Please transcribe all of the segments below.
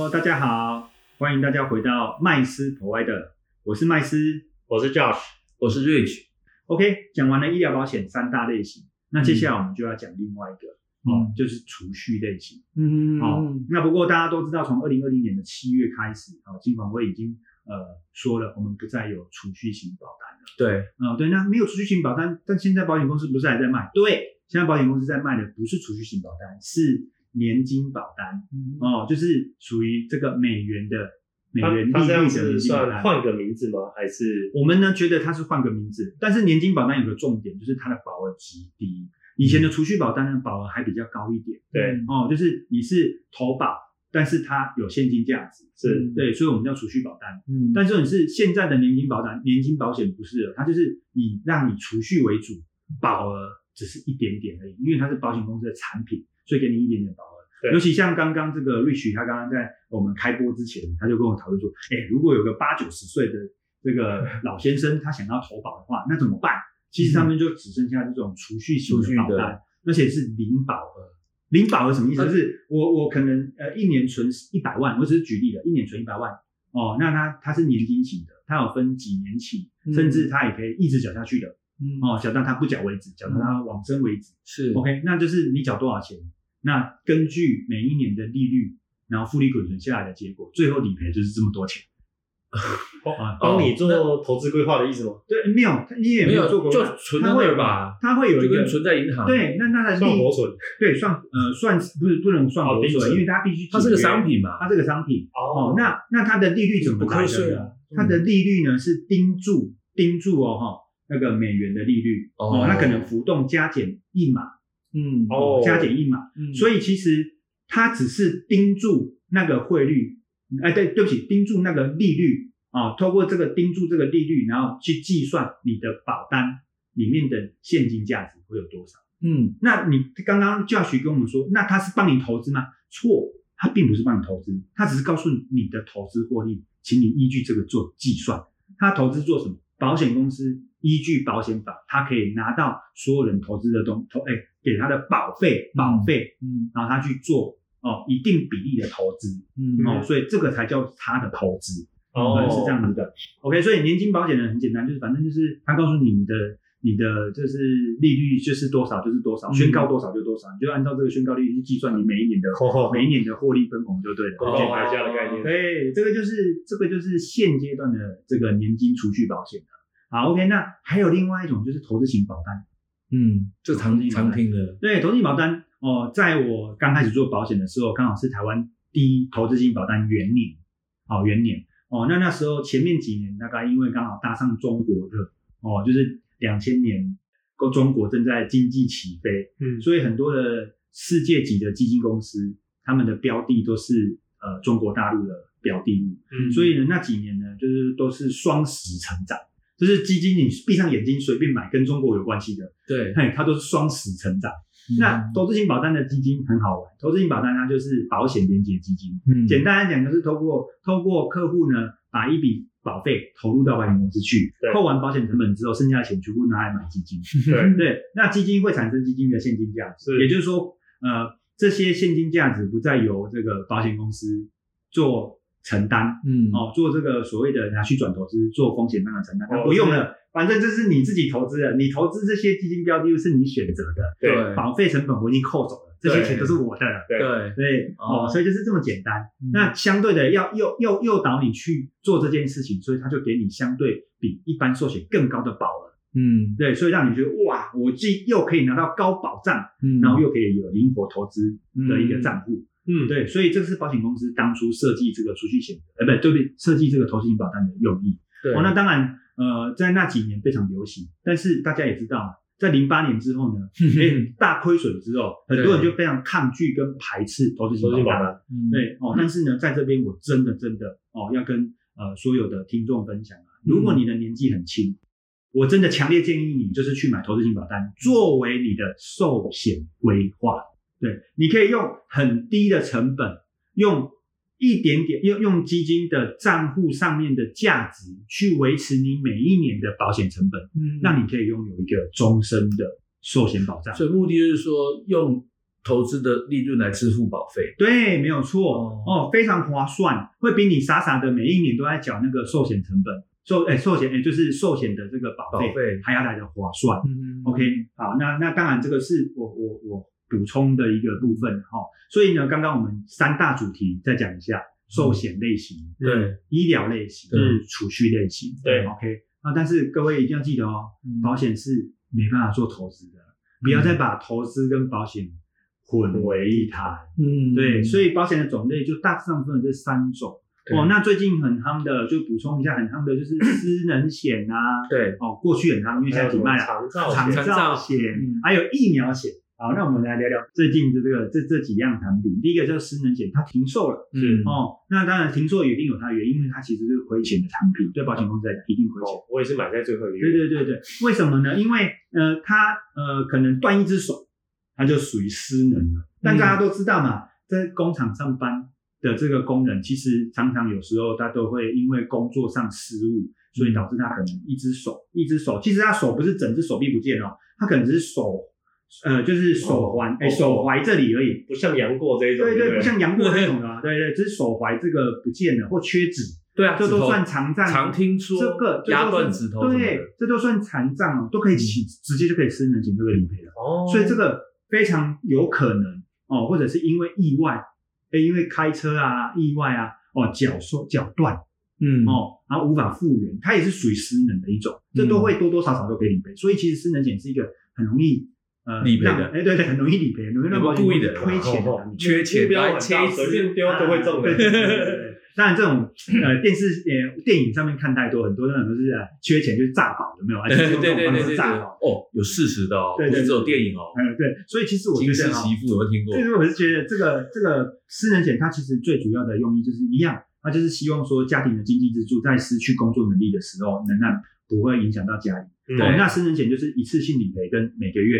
Hello，大家好，欢迎大家回到麦斯 Provider，我是麦斯。我是 Josh，我是 Rich，OK，讲完了医疗保险三大类型，那接下来我们就要讲另外一个、哦嗯，就是储蓄类型。嗯哦，那不过大家都知道，从二零二零年的七月开始，哦，金管会已经呃说了，我们不再有储蓄型保单了。对，嗯、对，那没有储蓄型保单，但现在保险公司不是还在卖？对，现在保险公司在卖的不是储蓄型保单，是年金保单。哦，就是属于这个美元的美元利率的年金保单。换个名字吗？还是我们呢觉得它是换个名字，但是年金保单有个重点，就是它的保额极低。以前的储蓄保单呢，保额还比较高一点。对哦，就是你是投保，但是它有现金价值。是对，所以我们叫储蓄保单。嗯但是你是现在的年金保单，年金保险不是了，它就是以让你储蓄为主，保额只是一点点而已，因为它是保险公司的产品，所以给你一点点保额。尤其像刚刚这个 Rich，他刚刚在我们开播之前，他就跟我讨论说，哎，如果有个八九十岁的这个老先生，他想要投保的话，那怎么办？其实他们就只剩下这种储蓄型的的保单，而且是零保额。零保额什么意思？它就是我我可能呃一年存一百万，我只是举例的，一年存一百万哦，那他他是年金型的，他有分几年起，嗯甚至他也可以一直缴下去的嗯哦，缴到他不缴为止，缴到他往生为止。是 OK，那就是你缴多少钱，那根据每一年的利率，然后复利滚存下来的结果，最后理赔就是这么多钱。啊帮你做投资规划的意思吗？对，没有，你也没有做过，就存在那儿吧，它会有一个就跟存在银行，，对，那那它算活损对算呃算不是不能算活存，哦定存因为它必须它是个商品嘛，它是个商品哦哦。那那它的利率怎么不来的它的利率呢是盯住盯住哦哈那个美元的利率哦哦，那可能浮动加减一码嗯哦加减一码，嗯所以其实它只是盯住那个汇率，哎对对不起，盯住那个利率啊，透过这个盯住这个利率，然后去计算你的保单里面的现金价值会有多少。嗯那你刚刚教学跟我们说，那他是帮你投资吗？错，他并不是帮你投资，他只是告诉你你的投资获利，请你依据这个做计算。他投资做什么？保险公司依据保险法，他可以拿到所有人投资的东投，哎，给他的保费保费，嗯然后他去做哦一定比例的投资嗯哦，所以这个才叫他的投资。哦是这样子的。OK，所以年金保险呢很简单，就是反正就是他告诉你你的你的就是利率就是多少就是多少，嗯宣告多少就多少，你就按照这个宣告利率去计算你每一年的哦每一年的获利分红就对了。公共牌价的概念。对，这个就是这个就是现阶段的这个年金储蓄保险的。好，OK，那还有另外一种就是投资型保单。嗯，这常常听的，对，投资型保单哦，在我刚开始做保险的时候，刚好是台湾第一投资型保单元年，哦，元年。哦，那那时候前面几年大概因为刚好搭上中国热哦，就是两千年，中国正在经济起飞，嗯，所以很多的世界级的基金公司，他们的标的都是呃中国大陆的标的物，嗯。所以呢那几年呢就是都是双十成长，就是基金你闭上眼睛随便买跟中国有关系的，对，嘿，它都是双死成长。嗯那投资型保单的基金很好玩，投资型保单它就是保险连接基金，嗯简单来讲就是透过透过客户呢把一笔保费投入到保险公司去，扣完保险成本之后，剩下的钱全部拿来买基金。对对，那基金会产生基金的现金价值，也就是说，呃，这些现金价值不再由这个保险公司做承担，嗯。哦，做这个所谓的拿去转投资，做风险上的承担，哦不用了，反正这是你自己投资的，你投资这些基金标的又是你选择的，对。保费成本我已经扣走了，这些钱都是我的了。对。对，对，哦，哦所以就是这么简单。嗯。那相对的，要诱诱诱导你去做这件事情，所以他就给你相对比一般寿险更高的保额。嗯。对，所以让你觉得哇，我既又可以拿到高保障，嗯，然后又可以有灵活投资的一个账户。嗯，对，所以这是保险公司当初设计这个储蓄险的，呃，不对，对不对，设计这个投资型保单的用意。对哦，那当然，呃，在那几年非常流行，但是大家也知道，在零八年之后呢，哎，大亏损之后，很多人就非常抗拒跟排斥投资型保单。对哦，但是呢，在这边我真的真的哦，要跟呃所有的听众分享啊，如果你的年纪很轻，我真的强烈建议你就是去买投资型保单，作为你的寿险规划。对，你可以用很低的成本，用一点点用用基金的账户上面的价值去维持你每一年的保险成本，嗯那你可以拥有一个终身的寿险保障。所以目的就是说，用投资的利润来支付保费。对，没有错哦哦，非常划算，会比你傻傻的每一年都在缴那个寿险成本，寿诶寿险诶就是寿险的这个保费保费还要来的划算。嗯 OK，好，那那当然这个是我我我补充的一个部分哈、所以呢，刚刚我们三大主题再讲一下，寿险类型、对，医疗类型、对储蓄类型。对，OK，那，但是各位一定要记得哦，嗯保险是没办法做投资的，不要再把投资跟保险混为一谈。嗯对，所以保险的种类就大致上分为这三种。哦，那最近很夯的，就补充一下，很夯的就是 私人险啊。对哦，过去很夯，因为现在停卖了。长照险还有疫苗险。好，那我们来聊聊最近的这个这这几样产品。第一个就是失能险，它停售了。嗯哦，那当然停售也一定有它的原因，因为它其实是亏钱的产品，对保险公司来讲一定亏钱。哦，我也是买在最后一个对月。对对对，为什么呢？因为呃，它呃可能断一只手，它就属于失能了。但大家都知道嘛，在工厂上班的这个工人，其实常常有时候他都会因为工作上失误，所以导致他可能一只手一只手，其实他手不是整只手臂不见哦，他可能只是手呃就是手环哎、哦手踝这里而已。不像杨过这一种，对对，不不像杨过这种的啊，对对，只是手踝这个不见了或缺指，对啊，这都算残障。常听说这个压断指头对，，这都算残障哦，都可以起，直接就可以失能险就可以理赔了。哦，所以这个非常有可能哦，或者是因为意外，哎，因为开车啊，意外啊，哦，脚受脚断嗯哦，然后无法复原，它也是属于失能的一种，这都会多多少少都可以理赔。所以其实失能险是一个很容易呃理赔的让哎，对对，很容易理赔，很容易让有保险故意的公司亏钱的。缺钱来切随便丢都会中的。对对对对对。当然，这种呃电视呃电影上面看太多，很多那种都是呃缺钱就是诈保，有没有？啊，对就是用这种方对对对对对式诈保。哦，有事实的哦，对对不是只有电影哦。嗯，对，所以其实我觉金氏得哈，媳妇有没有听过所以？说我是觉得这个这个私人险，它其实最主要的用意就是一样，它就是希望说家庭的经济支柱在失去工作能力的时候，能让不会影响到家里。嗯哦，那私人险就是一次性理赔，跟每个月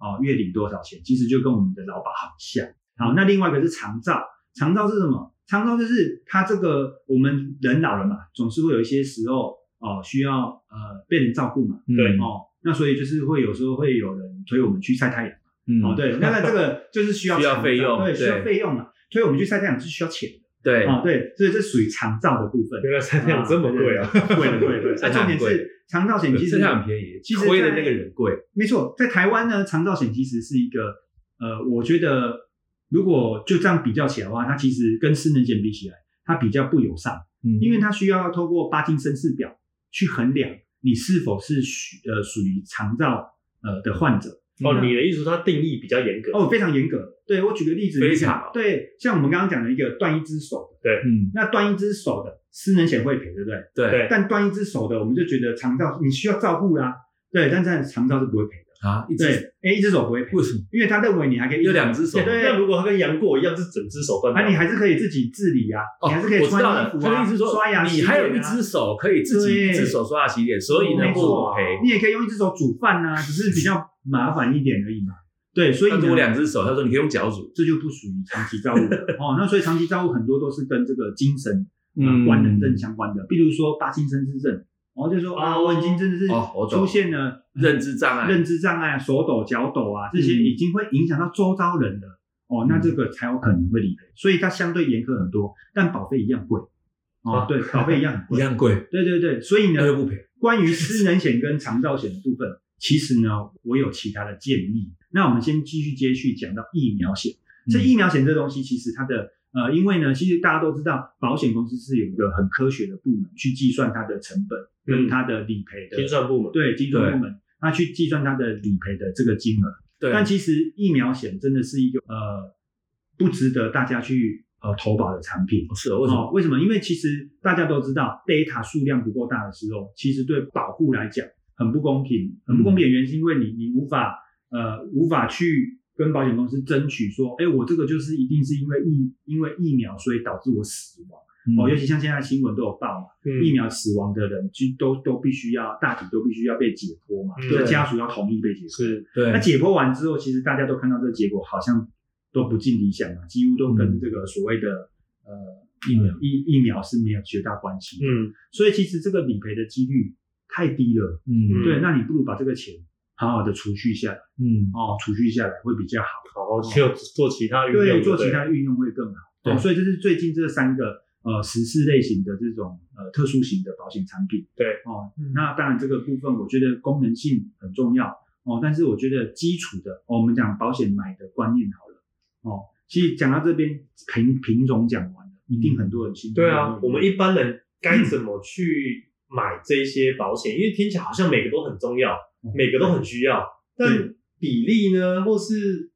哦月领多少钱，其实就跟我们的劳保很像。好，那另外一个是长照，长照是什么？长照就是它这个我们人老了嘛，总是会有一些时候哦需要呃被人照顾嘛，对嗯哦，那所以就是会有时候会有人推我们去晒太阳。嗯哦，对，那那这个就是需要需要费用对，需要费用嘛。推我们去晒太阳是需要钱的，对哦，对，所以这属于长照的部分。原来三两这么贵啊！贵的贵的。那太贵重点是长照险其实很便宜，其实在亏的那个人贵。没错，在台湾呢，长照险其实是一个呃，我觉得如果就这样比较起来的话，它其实跟失能险比起来，它比较不友善，嗯因为它需要透过巴金森氏表去衡量你是否是属呃属于长照呃的患者。哦，你的意思说它定义比较严格？哦，非常严格。对我举个例子，非常对，像我们刚刚讲的一个断一只手对，嗯，那断一只手的失能险会赔，对不对？对对但断一只手的，我们就觉得长照你需要照顾啦，对，但在长照是不会赔的。啊，一对直，哎，一只手不会赔，为什么？因为他认为你还可以有两只手对那如果他跟杨过一样是整只手断掉，啊，你还是可以自己自理啊，哦，你还是可以穿衣服啊，他的意思是说刷牙，你洗脸啊还有一只手可以自己对一只手刷牙洗脸，所以呢不没错赔。你也可以用一只手煮饭啊，只是比较麻烦一点而已嘛。对，所以如果两只手，他说你可以用脚煮。这就不属于长期照顾的哦。那所以长期照顾很多都是跟这个精神呃嗯官能症相关的，比如说帕金森氏症，哦，就说啊，哦我已经真的是哦我懂出现了认知障碍认知障碍、手抖、脚抖啊，这些嗯已经会影响到周遭人了。哦，那这个才有可能会理赔，所以它相对严苛很多，但保费一样贵。哦啊，对，保费一样很一贵。样贵，对对对，所以呢那，就不赔。关于失能险跟长照险的部分，其实呢，我有其他的建议。那我们先继续接续讲到疫苗险。这嗯疫苗险这东西，其实它的呃，因为呢，其实大家都知道，保险公司是有一个很科学的部门去计算它的成本跟它的理赔的精算部门。对精算部门，它去计算它的理赔的这个金额。对，但其实疫苗险真的是一个呃不值得大家去呃投保的产品。是哦为什么？哦？为什么？因为其实大家都知道，data 数量不够大的时候，其实对保护来讲很不公平，很不公平的原因是因为你你无法呃无法去跟保险公司争取说，哎，我这个就是一定是因为疫因为疫苗所以导致我死亡、哦，尤其像现在新闻都有报嘛，嗯。疫苗死亡的人就都都必须要大体都必须要被解剖嘛，嗯。就是家属要同意被解剖。是。对。那，解剖完之后，其实大家都看到这个结果好像都不尽理想啊，几乎都跟嗯。这个所谓的、呃疫苗疫疫苗是没有绝大关系的。嗯，所以其实这个理赔的几率太低了。嗯，对，那你不如把这个钱好好的储蓄下来嗯，哦，储蓄下来会比较好。好好就做其他运用，对，做其他运用会更好。对哦，所以这是最近这三个呃实事类型的这种呃特殊型的保险产品。对哦，嗯那当然这个部分我觉得功能性很重要哦，但是我觉得基础的、哦我们讲保险买的观念好了哦，其实讲到这边品品种讲完了，一定很多人心中对啊，我们一般人该怎么去买这些保险？因为听起来好像每个都很重要，每个都很需要，但比例呢，或是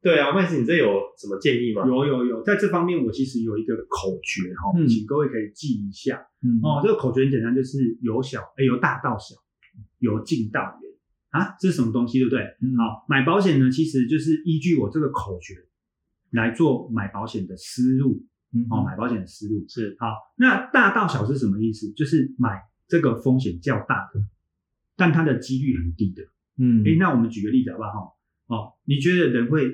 对啊，麦斯，你这有什么建议吗？有有有，在这方面我其实有一个口诀哈、嗯。请各位可以记一下。嗯。哦。这个口诀很简单，就是由小哎由大到小，由近到远。啊，这是什么东西，对不对？嗯。好，买保险呢，其实就是依据我这个口诀来做买保险的思路。嗯哦，买保险的思路。是。好。那大到小是什么意思？就是买这个风险较大的，但它的几率很低的。嗯诶，那我们举个例子好不好？哦，你觉得人会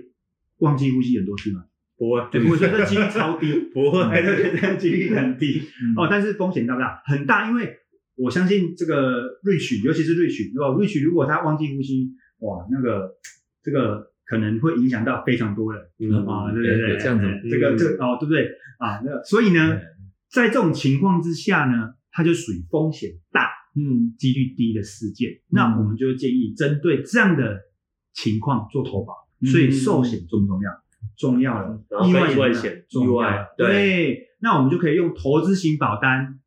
忘记呼吸很多次吗？不会，对，我觉得几率超低，不会，哎，对对对，几率很低哦，但是风险大不大？很大，因为我相信这个 Rich，尤其是 Rich，对吧？Rich 如果他忘记呼吸，哇，那个这个可能会影响到非常多人嗯啊，对对对，这样子哎这个这个哦，对不对啊？那所以呢，在这种情况之下呢，它就属于风险大、嗯几率低的事件。那我们就建议针对这样的情况做投保。所以寿险重不重要？重要了意外跟意外险险重要意外了对对，那我们就可以用投资型保单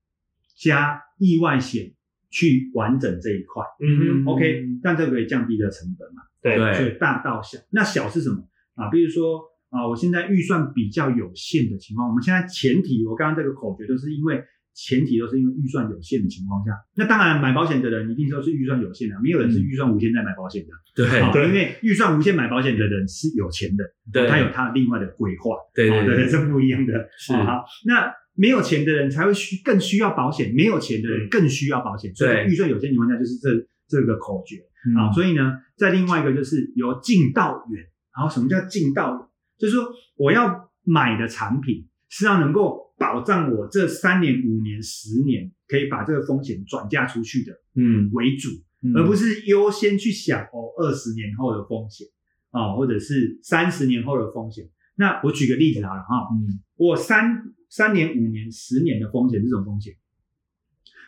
加意外险去完整这一块。嗯哼，OK，但这个可以降低的成本嘛？对对所以大到小，那小是什么啊？比如说啊，我现在预算比较有限的情况，我们现在前提，我刚刚这个口诀都是因为前提都是因为预算有限的情况下，那当然买保险的人一定都是预算有限的，没有人是预算无限在买保险的。对因为预算无限买保险的人是有钱的，对他有他另外的规划，对对哦对，这不一样的。是哦好，那没有钱的人才会需更需要保险，没有钱的人更需要保险，所以对预算有限情况下就是这这个口诀啊。嗯所以呢，在另外一个就是由近到远，然后什么叫近到远？就是说我要买的产品是要能够保障我这三年、五年、十年可以把这个风险转嫁出去的嗯为主。嗯而不是优先去想哦二十年后的风险啊、或者是三十年后的风险。那我举个例子好了哈，嗯我三三年、五年、十年的风险是什么风险？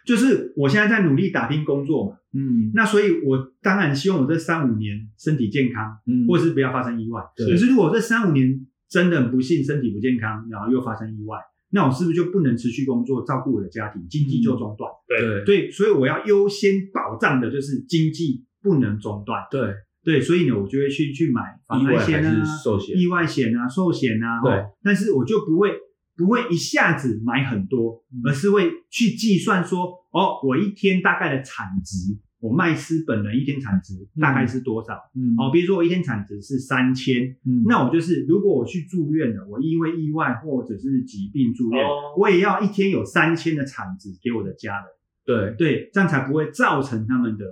就是我现在在努力打拼工作嘛，嗯那所以我当然希望我这三五年身体健康，嗯或者是不要发生意外。可是如果这三五年真的很不幸身体不健康，然后又发生意外，那我是不是就不能持续工作照顾我的家庭，经济就中断？对对，所以我要优先保障的就是经济不能中断。对对，所以呢，我就会去去买防意外险啊、寿险意外险啊、寿险啊。对哦但是我就不会不会一下子买很多，而是会去计算说，哦，我一天大概的产值，我麦斯本人一天产值大概是多少？嗯哦，比如说我一天产值是三千，嗯那我就是如果我去住院了，我因为意外或者是疾病住院，哦我也要一天有三千的产值给我的家人。对，对，这样才不会造成他们的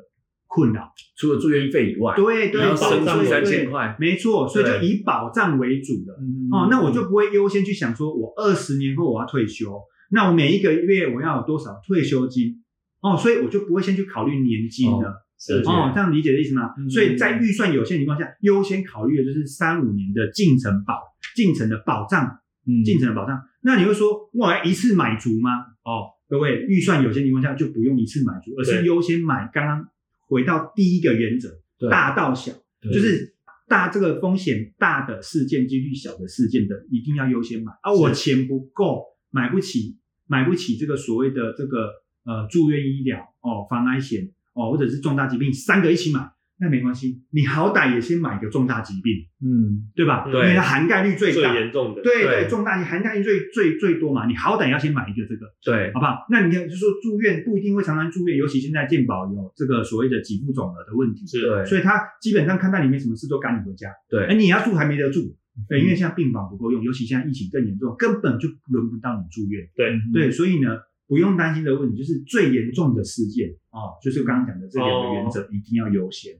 困扰。除了住院费以外，对对，还要保障三千块，没错，所以就以保障为主的。嗯哦，那我就不会优先去想说，我二十年后我要退休，那我每一个月我要有多少退休金？哦，所以我就不会先去考虑年金了。哦，这样理解的意思吗？嗯所以在预算有限的情况下，优先考虑的就是三五年的进程保进程的保障，嗯进程的保障。那你会说，我要一次买足吗？哦，各位，预算有限情况下就不用一次买足，而是优先买。刚刚回到第一个原则，大到小，就是大这个风险大的事件、几率小的事件的，一定要优先买。啊，我钱不够，买不起，买不起这个所谓的这个呃住院医疗哦、防癌险哦，或者是重大疾病，三个一起买，那没关系，你好歹也先买个重大疾病，嗯对吧？对因为它涵盖率最大最大。严重的，对对对，重大涵盖率最最最多嘛，你好歹要先买一个这个，对好不好？那你看，就说住院不一定会常常住院，尤其现在健保有这个所谓的给付总额的问题，是对所以他基本上看到你没什么事，都赶你回家。对哎，你要住还没得住，对，因为现在病房不够用，尤其现在疫情更严重，根本就轮不到你住院。对对，所以呢，不用担心的问题就是最严重的事件哦，就是刚刚讲的这两个原则一定要优先。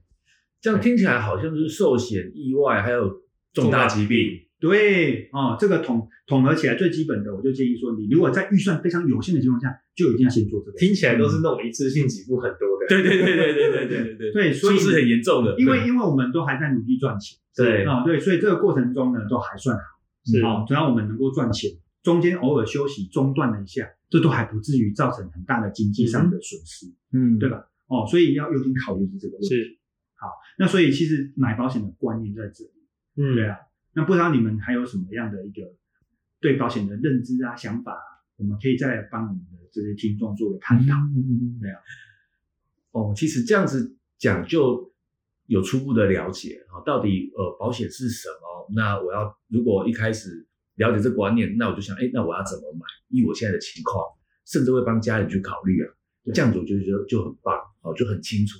这样听起来好像是寿险、意外还有重大疾病，对哦，这个统统合起来最基本的，我就建议说，你如果在预算非常有限的情况下，就一定要先做这个。听起来都是那种一次性给付很多的。对对对对对对对对 对，对，所以是很严重的。因为因为我们都还在努力赚钱，对啊、对，所以这个过程中呢，都还算好。是啊，只要我们能够赚钱，中间偶尔休息中断了一下，这都还不至于造成很大的经济上的损失，嗯对？吧？哦，所以要优先考虑是这个问题。是，那所以其实买保险的观念在这里，嗯，对啊。那不知道你们还有什么样的一个对保险的认知啊、想法啊，我们可以再来帮我们的这些听众做个探讨。嗯嗯对啊。哦，其实这样子讲就有初步的了解啊，到底呃保险是什么？那我要如果一开始了解这个观念，那我就想，哎，那我要怎么买？以我现在的情况，甚至会帮家人去考虑啊，对。这样子我就觉得就很棒，哦，就很清楚。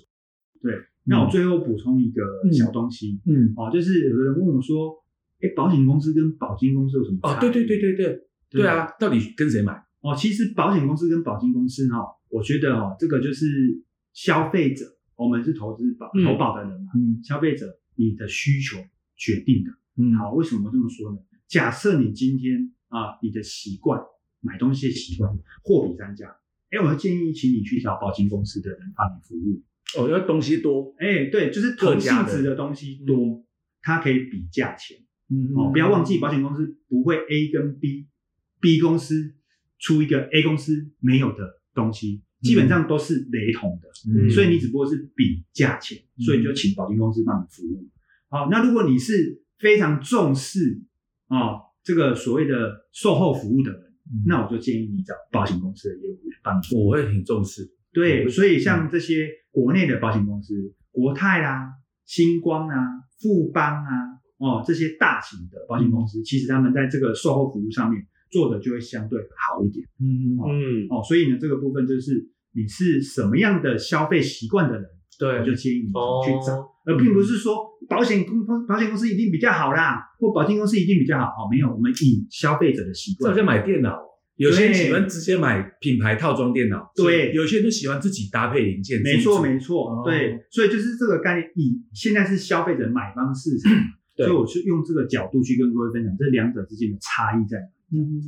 对那我最后补充一个小东西、嗯，哦，就是有的人问我说，哎，保险公司跟保金公司有什么差哦，对对对对对，对。对啊，到底跟谁买？哦，其实保险公司跟保金公司哈、我觉得哈、这个就是消费者，我们是投资保嗯。投保的人嘛，嗯。消费者你的需求决定的。嗯。好，为什么这么说呢？假设你今天啊，你的习惯买东西的习惯货比三家，哎，我建议请你去找保金公司的人帮你服务。哦，要东西多，哎，对，就是同性质的东西多，它可以比价钱。嗯哦，不要忘记，保险公司不会 A 跟 B，B 公司出一个 A 公司没有的东西，基本上都是雷同的，嗯。所以你只不过是比价钱，所以就请保险公司帮你服务。好，那如果你是非常重视哦这个所谓的售后服务的人，嗯那我就建议你找保险公司的业务员帮你服务。我会挺重视。对，所以像这些国内的保险公司，国泰啦、星光啊、富邦啊，哦，这些大型的保险公司，其实他们在这个售后服务上面做的就会相对好一点嗯嗯，哦。所以呢，这个部分就是你是什么样的消费习惯的人，对我就，建议你哦去找，而并不是说保险公保险公司一定比较好啦，或保险公司一定比较好哦。没有，我们以消费者的习惯。这好像买电脑，有些人喜欢直接买品牌套装电脑，对。有些人就喜欢自己搭配零件，没错，没错，哦。对，所以就是这个概念，以现在是消费者买方市场，所以我是用这个角度去跟各位分享这两者之间的差异在哪。嗯。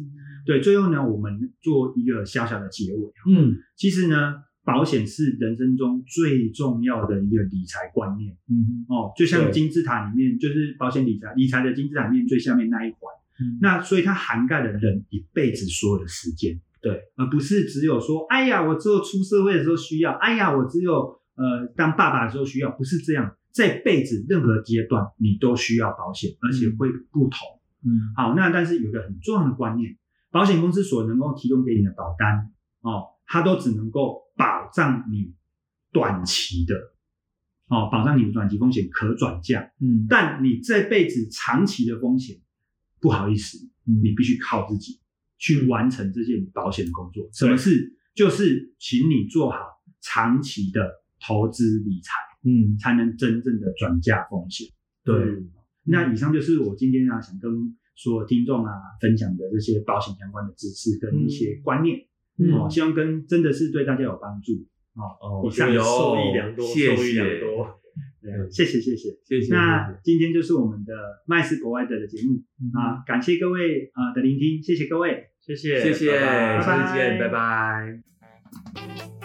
对，最后呢，我们做一个小小的结尾。嗯。其实呢，保险是人生中最重要的一个理财观念嗯哦，就像金字塔里面，就是保险理财理财的金字塔里面最下面那一环。嗯那所以它涵盖了人一辈子所有的时间，对，而不是只有说，哎呀，我只有出社会的时候需要，哎呀，我只有呃当爸爸的时候需要，不是这样，这辈子任何阶段你都需要保险，而且会不同。嗯好，那但是有一个很重要的观念，保险公司所能够提供给你的保单哦，它都只能够保障你短期的哦，保障你的短期风险可转嫁，嗯。但你这辈子长期的风险，不好意思，嗯。你必须靠自己去完成这件保险的工作。什么事？就是请你做好长期的投资理财，嗯。才能真正的转嫁风险。对，嗯。那以上就是我今天啊想跟所有听众啊分享的这些保险相关的知识跟一些观念、嗯哦，希望跟真的是对大家有帮助哦。哦以上受益良多，谢受益良谢谢谢谢谢。谢谢，那今天就是我们的麦斯国外的的节目啊，感谢各位啊、的聆听，谢谢各位。谢谢，谢谢，下次见，拜拜。